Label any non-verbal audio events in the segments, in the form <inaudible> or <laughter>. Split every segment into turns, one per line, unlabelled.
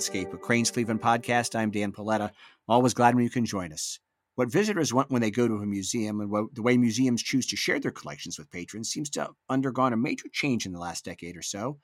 landscape with Crain's Cleveland podcast. I'm Dan Paletta. Always glad when you can join us. What visitors want when they go to a museum and what, the way museums choose to share their collections with patrons seems to have undergone a major change in the last decade or so.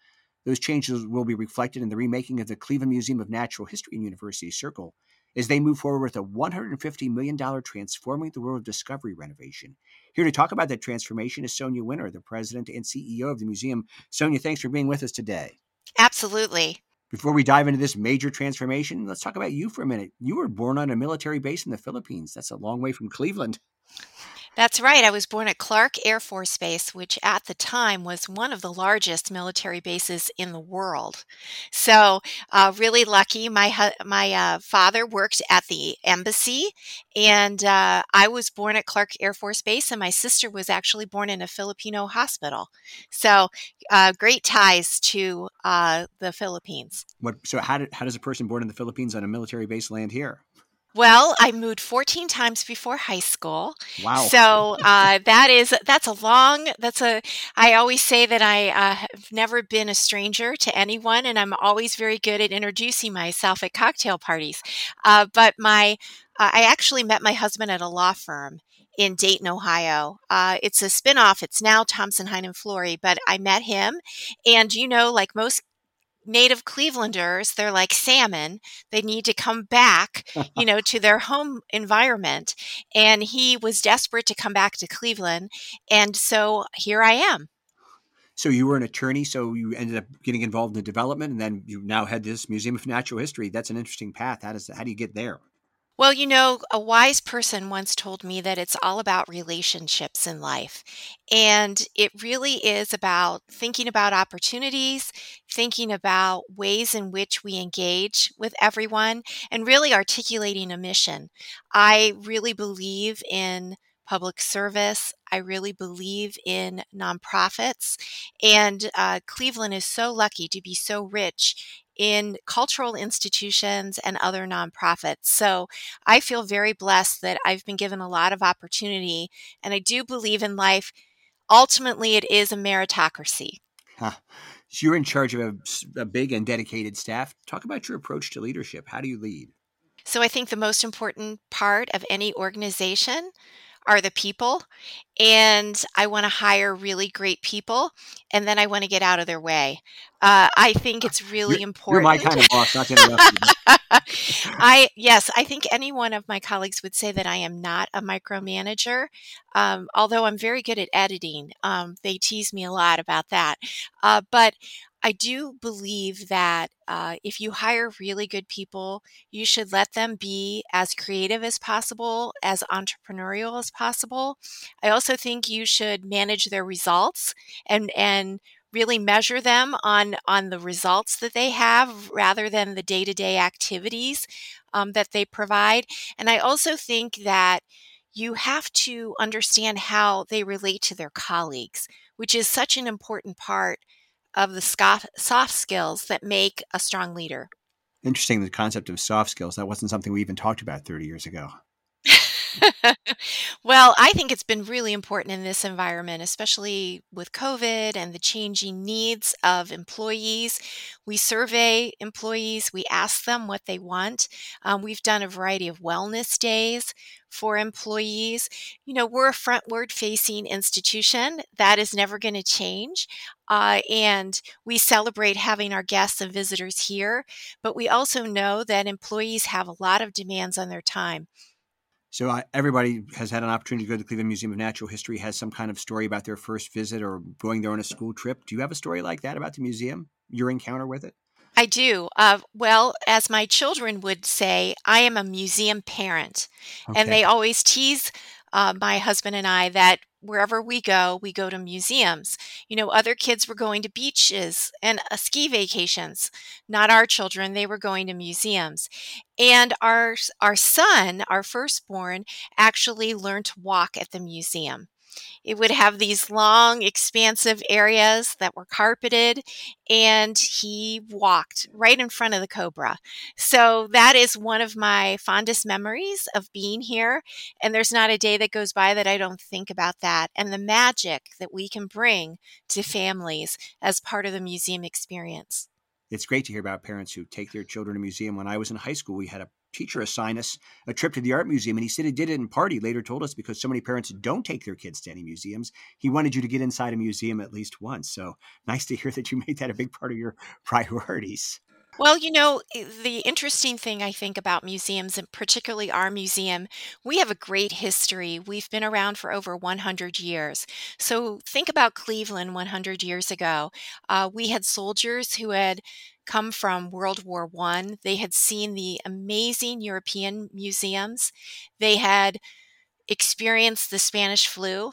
Those changes will be reflected in the remaking of the Cleveland Museum of Natural History and University Circle as they move forward with a $150 million Transforming the World of Discovery renovation. Here to talk about that transformation is Sonia Winner, the president and CEO of the museum. Sonia, thanks for being with us today.
Absolutely.
Before we dive into this major transformation, let's talk about you for a minute. You were born on a military base in the Philippines. That's a long way from Cleveland.
That's right. I was born at Clark Air Force Base, which at the time was one of the largest military bases in the world. So, uh, really lucky. My my uh, father worked at the embassy, and uh, I was born at Clark Air Force Base, and my sister was actually born in a Filipino hospital. So, uh, great ties to uh, the Philippines.
What? So, how did how does a person born in the Philippines on a military base land here?
Well, I moved 14 times before high school.
Wow.
So uh, that is that's a long. That's a. I always say that I uh, have never been a stranger to anyone, and I'm always very good at introducing myself at cocktail parties. Uh, but my, uh, I actually met my husband at a law firm in Dayton, Ohio. Uh, it's a spinoff. It's now Thompson Hine and Flory, but I met him, and you know, like most native Clevelanders, they're like salmon. They need to come back, you know, to their home environment. And he was desperate to come back to Cleveland. And so here I am.
So you were an attorney, so you ended up getting involved in the development, and then you now had this Museum of Natural History. That's an interesting path. How does how do you get there?
Well, you know, a wise person once told me that it's all about relationships in life. And it really is about thinking about opportunities, thinking about ways in which we engage with everyone, and really articulating a mission. I really believe in public service. I really believe in nonprofits. And uh, Cleveland is so lucky to be so rich in cultural institutions and other nonprofits. So I feel very blessed that I've been given a lot of opportunity. And I do believe in life, ultimately, it is a meritocracy.
Huh. So you're in charge of a, a big and dedicated staff. Talk about your approach to leadership. How do you lead?
So I think the most important part of any organization are the people. And I want to hire really great people. And then I want to get out of their way. Uh, I think it's really
you're,
important.
You're my kind of boss, <laughs> not
I yes, I think any one of my colleagues would say that I am not a micromanager. Um, although I'm very good at editing, um, they tease me a lot about that. Uh, but I do believe that uh, if you hire really good people, you should let them be as creative as possible, as entrepreneurial as possible. I also think you should manage their results and and really measure them on on the results that they have rather than the day-to-day activities um, that they provide. And i also think that you have to understand how they relate to their colleagues which is such an important part of the soft skills that make a strong leader.
Interesting the concept of soft skills that wasn't something we even talked about 30 years ago <laughs>
well, I think it's been really important in this environment, especially with COVID and the changing needs of employees. We survey employees, we ask them what they want. Um, we've done a variety of wellness days for employees. You know, we're a frontward facing institution that is never going to change. Uh, and we celebrate having our guests and visitors here, but we also know that employees have a lot of demands on their time.
So uh, everybody has had an opportunity to go to the Cleveland Museum of Natural History, has some kind of story about their first visit or going there on a school trip. Do you have a story like that about the museum, your encounter with it?
I do. Uh, well, as my children would say, I am a museum parent. Okay. And they always tease uh, my husband and I that wherever we go, we go to museums. You know, other kids were going to beaches and uh, ski vacations. Not our children; they were going to museums. And our our son, our firstborn, actually learned to walk at the museum. It would have these long, expansive areas that were carpeted, and he walked right in front of the cobra. So that is one of my fondest memories of being here. And there's not a day that goes by that I don't think about that and the magic that we can bring to families as part of the museum experience.
it's great to hear about parents who take their children to a museum. When I was in high school, we had a teacher assign us a trip to the art museum, and he said he did it in part. He later told us because so many parents don't take their kids to any museums, he wanted you to get inside a museum at least once. So nice to hear that you <laughs> made that a big part of your priorities.
Well, you know, the interesting thing I think about museums, and particularly our museum, we have a great history. We've been around for over 100 years. So think about Cleveland 100 years ago. Uh, we had soldiers who had come from World War One. They had seen the amazing European museums. They had experienced the Spanish flu.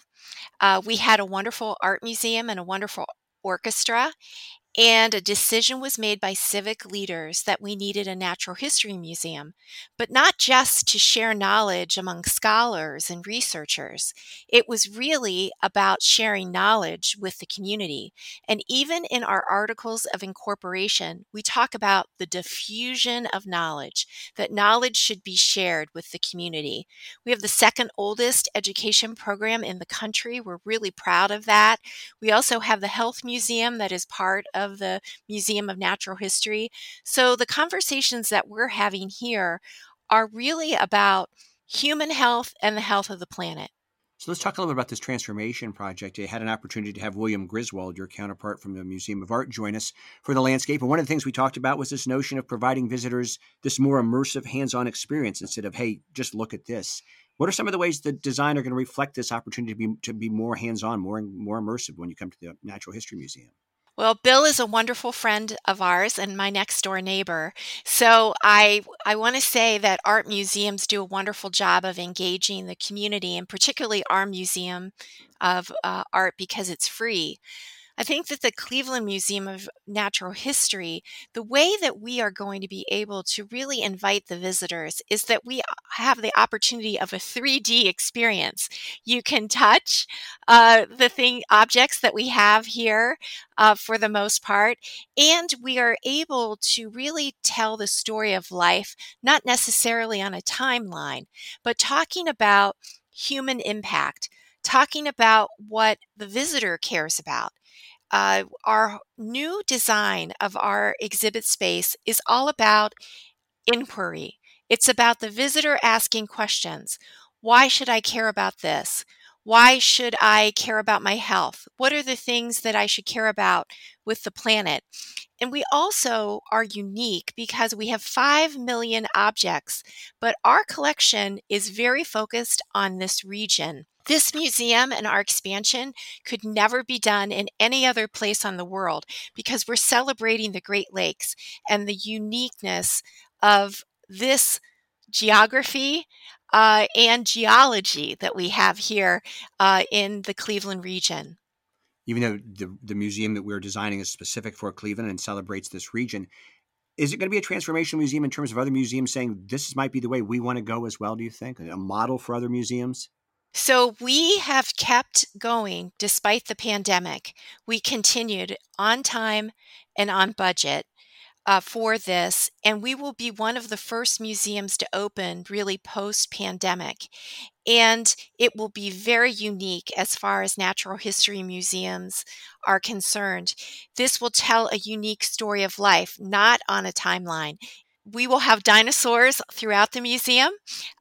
Uh, we had a wonderful art museum and a wonderful orchestra. And a decision was made by civic leaders that we needed a natural history museum, but not just to share knowledge among scholars and researchers. It was really about sharing knowledge with the community. And even in our articles of incorporation, we talk about the diffusion of knowledge, that knowledge should be shared with the community. We have the second oldest education program in the country. We're really proud of that. We also have the Health Museum that is part of of the Museum of Natural History. So the conversations that we're having here are really about human health and the health of the planet.
So let's talk a little bit about this transformation project. I had an opportunity to have William Griswold, your counterpart from the Museum of Art, join us for the landscape. And one of the things we talked about was this notion of providing visitors this more immersive, hands on experience instead of, hey, just look at this. What are some of the ways the design are going to reflect this opportunity to be, to be more hands on, more, more immersive when you come to the Natural History Museum?
Well, Bill is a wonderful friend of ours and my next door neighbor. So I I want to say that art museums do a wonderful job of engaging the community, and particularly our museum of uh, art because it's free. I think that the Cleveland Museum of Natural History, the way that we are going to be able to really invite the visitors is that we have the opportunity of a 3D experience. You can touch uh, the thing objects that we have here uh, for the most part, and we are able to really tell the story of life, not necessarily on a timeline, but talking about human impact talking about what the visitor cares about uh, our new design of our exhibit space is all about inquiry. It's about the visitor asking questions. Why should I care about this? Why should I care about my health? What are the things that I should care about with the planet? And we also are unique because we have 5 million objects, but our collection is very focused on this region. This museum and our expansion could never be done in any other place on the world because we're celebrating the Great Lakes and the uniqueness of this geography uh, and geology that we have here uh, in the Cleveland region.
Even though the, the museum that we're designing is specific for Cleveland and celebrates this region, is it going to be a transformational museum in terms of other museums saying this might be the way we want to go as well? Do you think a model for other museums?
So we have kept going despite the pandemic. We continued on time and on budget uh, for this, and we will be one of the first museums to open really post pandemic. And it will be very unique as far as natural history museums are concerned. This will tell a unique story of life, not on a timeline we will have dinosaurs throughout the museum.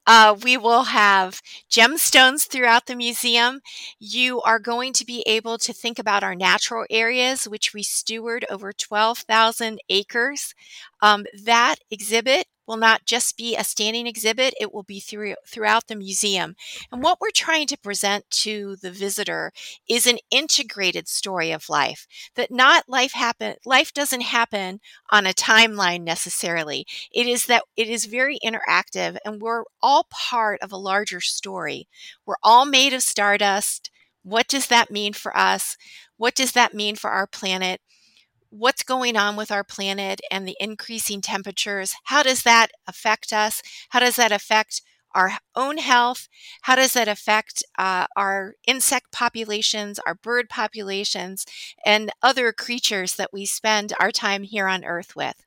Uh, we will have gemstones throughout the museum. You are going to be able to think about our natural areas, which we steward over 12,000 acres. Um, that exhibit will not just be a standing exhibit, it will be through, throughout the museum. And what we're trying to present to the visitor is an integrated story of life. That not life happen life doesn't happen on a timeline necessarily. It is that it is very interactive and we're all part of a larger story. We're all made of stardust. What does that mean for us? What does that mean for our planet? What's going on with our planet and the increasing temperatures. How does that affect us? How does that affect our own health? How does that affect uh, our insect populations, our bird populations, and other creatures that we spend our time here on Earth with?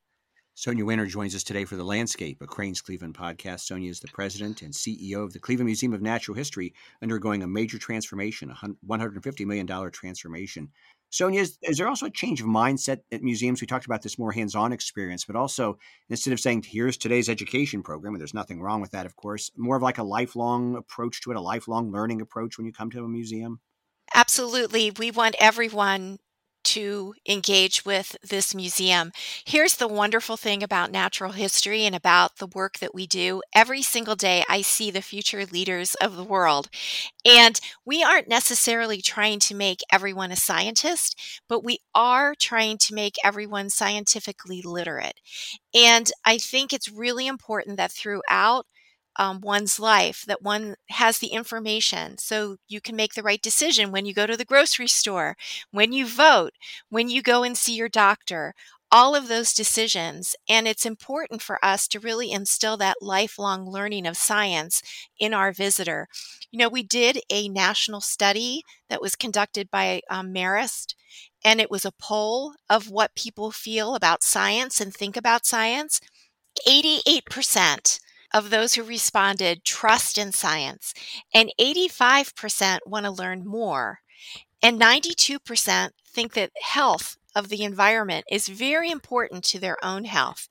Sonia Winner joins us today for The Landscape, a Crain's Cleveland podcast. Sonia is the president and CEO of the Cleveland Museum of Natural History, undergoing a major transformation, a $150 million transformation Sonia, is, is, there also a change of mindset at museums? We talked about this more hands on experience, but also instead of saying, here's today's education program, and there's nothing wrong with that, of course, more of like a lifelong approach to it, a lifelong learning approach when you come to a museum?
Absolutely. We want everyone to engage with this museum. Here's the wonderful thing about natural history and about the work that we do. Every single day, I see the future leaders of the world. And we aren't necessarily trying to make everyone a scientist, but we are trying to make everyone scientifically literate. And I think it's really important that throughout um, one's life, that one has the information so you can make the right decision when you go to the grocery store, when you vote, when you go and see your doctor, all of those decisions. And it's important for us to really instill that lifelong learning of science in our visitor. You know, we did a national study that was conducted by um, Marist, and it was a poll of what people feel about science and think about science. 88% of those who responded trust in science, and 85% want to learn more, and 92% think that health of the environment is very important to their own health.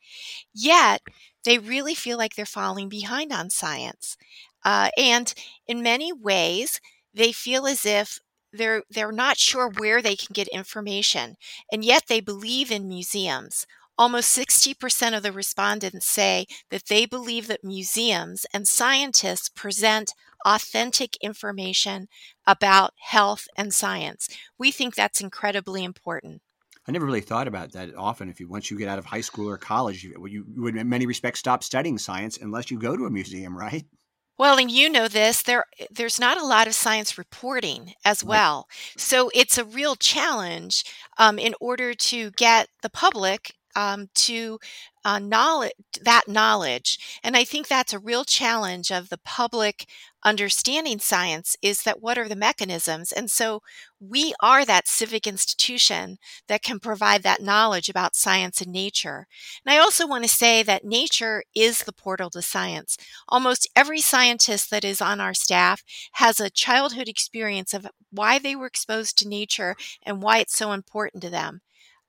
Yet, they really feel like they're falling behind on science. Uh, and in many ways, they feel as if they're they're not sure where they can get information and yet they believe in museums Almost 60% of the respondents say that they believe that museums and scientists present authentic information about health and science. We think that's incredibly important.
I never really thought about that often. If you once you get out of high school or college, you, you would in many respects stop studying science unless you go to a museum, <laughs> right?
Well, and you know this, there there's not a lot of science reporting as well. So it's a real challenge um, in order to get the public um, to uh, knowledge that knowledge and i think that's a real challenge of the public understanding science is that what are the mechanisms and so we are that civic institution that can provide that knowledge about science and nature and i also want to say that nature is the portal to science. Almost every scientist that is on our staff has a childhood experience of why they were exposed to nature and why it's so important to them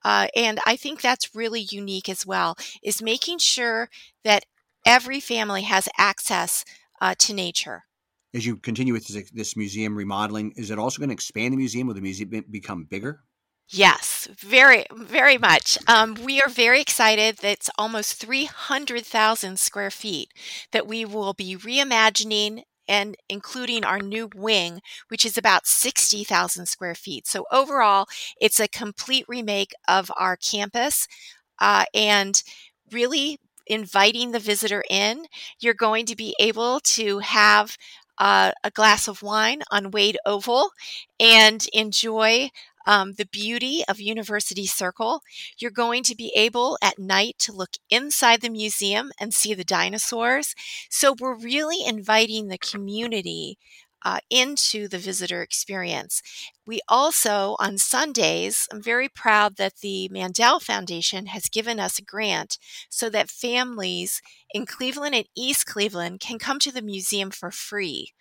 uh, and I think that's really unique as well, is making sure that every family has access uh, to nature.
As you continue with this, this, museum remodeling, is it also going to expand the museum? Will the museum become bigger?
Yes, very, very much. Um, we are very excited that it's almost 300,000 square feet that we will be reimagining and including our new wing, which is about 60,000 square feet. So overall, it's a complete remake of our campus uh, and really inviting the visitor in. You're going to be able to have uh, a glass of wine on Wade Oval and enjoy um, the beauty of University Circle. You're going to be able at night to look inside the museum and see the dinosaurs. So we're really inviting the community uh, into the visitor experience. We also, on Sundays, I'm very proud that the Mandel Foundation has given us a grant so that families in Cleveland and East Cleveland can come to the museum for free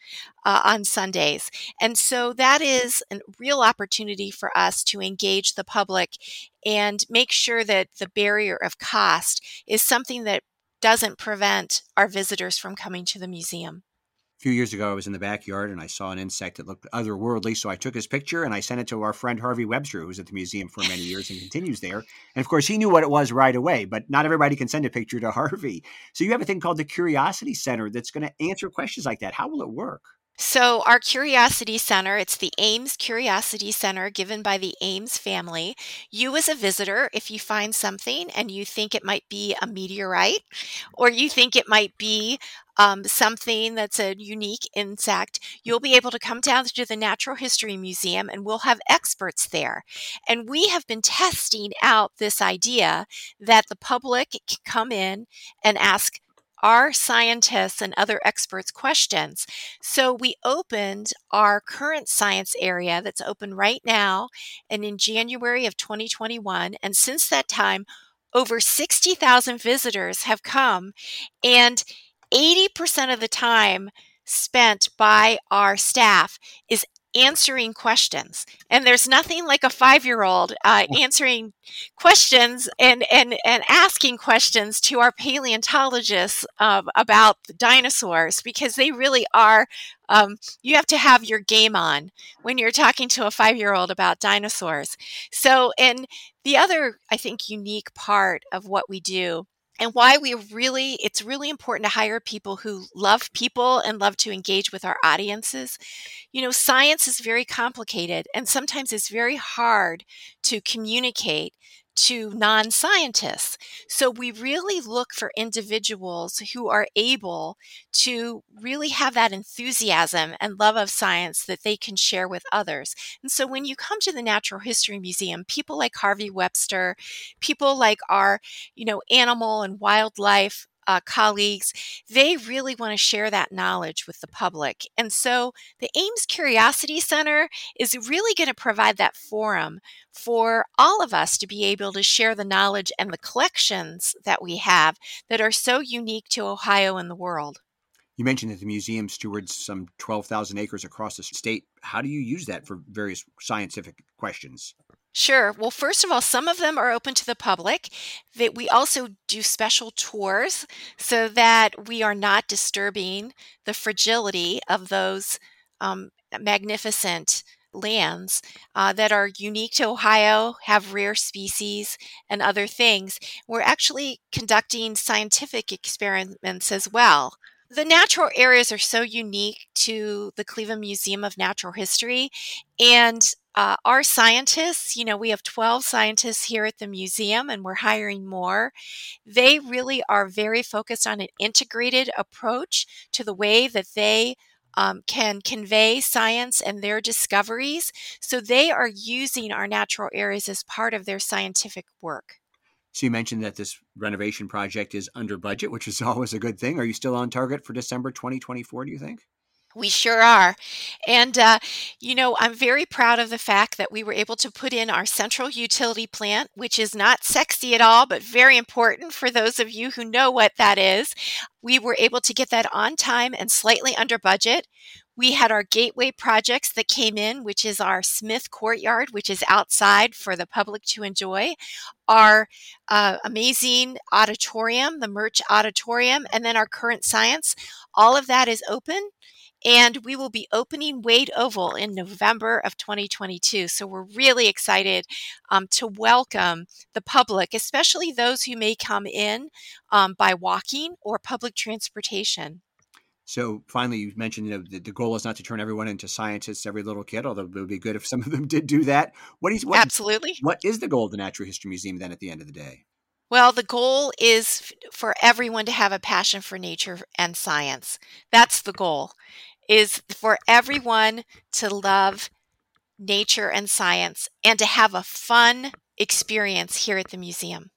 uh, on Sundays. And so that is a real opportunity for us to engage the public and make sure that the barrier of cost is something that doesn't prevent our visitors from coming to the museum
a few years ago, I was in the backyard and I saw an insect that looked otherworldly. So I took his picture and I sent it to our friend Harvey Webster, who was at the museum for many years and continues there. And of course, he knew what it was right away, but not everybody can send a picture to Harvey. So you have a thing called the Curiosity Center that's going to answer questions like that. How will it work?
So, our Curiosity Center, it's the Ames Curiosity Center given by the Ames family. You, as a visitor, if you find something and you think it might be a meteorite or you think it might be um, something that's a unique insect, you'll be able to come down to the Natural History Museum and we'll have experts there. And we have been testing out this idea that the public can come in and ask our scientists and other experts questions. So we opened our current science area that's open right now and in January of 2021. And since that time, over 60,000 visitors have come and 80% of the time spent by our staff is answering questions. And there's nothing like a five year old uh, answering questions and, and, and asking questions to our paleontologists uh, about dinosaurs because they really are. Um, you have to have your game on when you're talking to a five year old about dinosaurs. So, and the other, I think, unique part of what we do and why we really it's really important to hire people who love people and love to engage with our audiences. You know science is very complicated and sometimes it's very hard to communicate to non scientists. So we really look for individuals who are able to really have that enthusiasm and love of science that they can share with others. And so when you come to the Natural History Museum, people like Harvey Webster, people like our, you know, animal and wildlife uh, colleagues, they really want to share that knowledge with the public. And so the Ames Curiosity Center is really going to provide that forum for all of us to be able to share the knowledge and the collections that we have that are so unique to Ohio and the world.
You mentioned that the museum stewards some 12,000 acres across the state. How do you use that for various scientific questions?
Sure. Well, first of all, some of them are open to the public. That we also do special tours so that we are not disturbing the fragility of those um, magnificent lands uh, that are unique to Ohio, have rare species and other things. We're actually conducting scientific experiments as well. The natural areas are so unique to the Cleveland Museum of Natural History, and uh, our scientists, you know, we have 12 scientists here at the museum and we're hiring more. They really are very focused on an integrated approach to the way that they um, can convey science and their discoveries. So they are using our natural areas as part of their scientific work.
So you mentioned that this renovation project is under budget, which is <laughs> always a good thing. Are you still on target for December 2024, do you think?
We sure are. And, uh, you know, I'm very proud of the fact that we were able to put in our central utility plant, which is not sexy at all, but very important for those of you who know what that is. We were able to get that on time and slightly under budget. We had our gateway projects that came in, which is our Smith Courtyard, which is outside for the public to enjoy, our uh, amazing auditorium, the Murch Auditorium, and then our current science. All of that is open and we will be opening Wade Oval in November of 2022. So we're really excited um, to welcome the public, especially those who may come in um, by walking or public transportation.
So finally, you mentioned you know the, the, goal is not to turn everyone into scientists, every little kid. Although it would be good if some of them <laughs> did do that. What is what,
absolutely?
What is the goal of the Natural History Museum then? At the end of the day,
well, the goal is for everyone to have a passion for nature and science. That's the goal is for everyone to love nature and science and to have a fun experience here at the museum.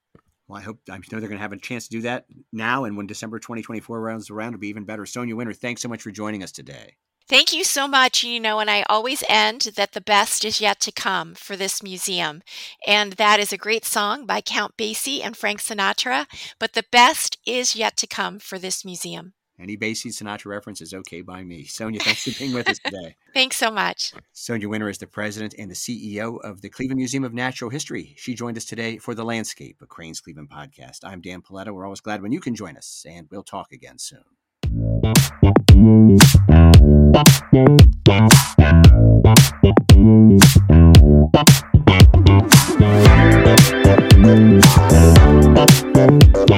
Well, I hope I know they're going to have a chance to do that now, and when December 2024 rounds around, it'll be even better. Sonia Winner, thanks so much for joining us today.
Thank you so much. You know, and I always end that the best is yet to come for this museum. And that is a great song by Count Basie and Frank Sinatra, but the best is yet to come for this museum.
Any Basie Sinatra reference is okay by me. Sonia, thanks for being with us today. <laughs>
thanks so much.
Sonia Winner is the president and the CEO of the Cleveland Museum of Natural History. She joined us today for The Landscape, a Crain's Cleveland podcast. I'm Dan Paletta. We're always glad when you can join us, and we'll talk again soon. Thank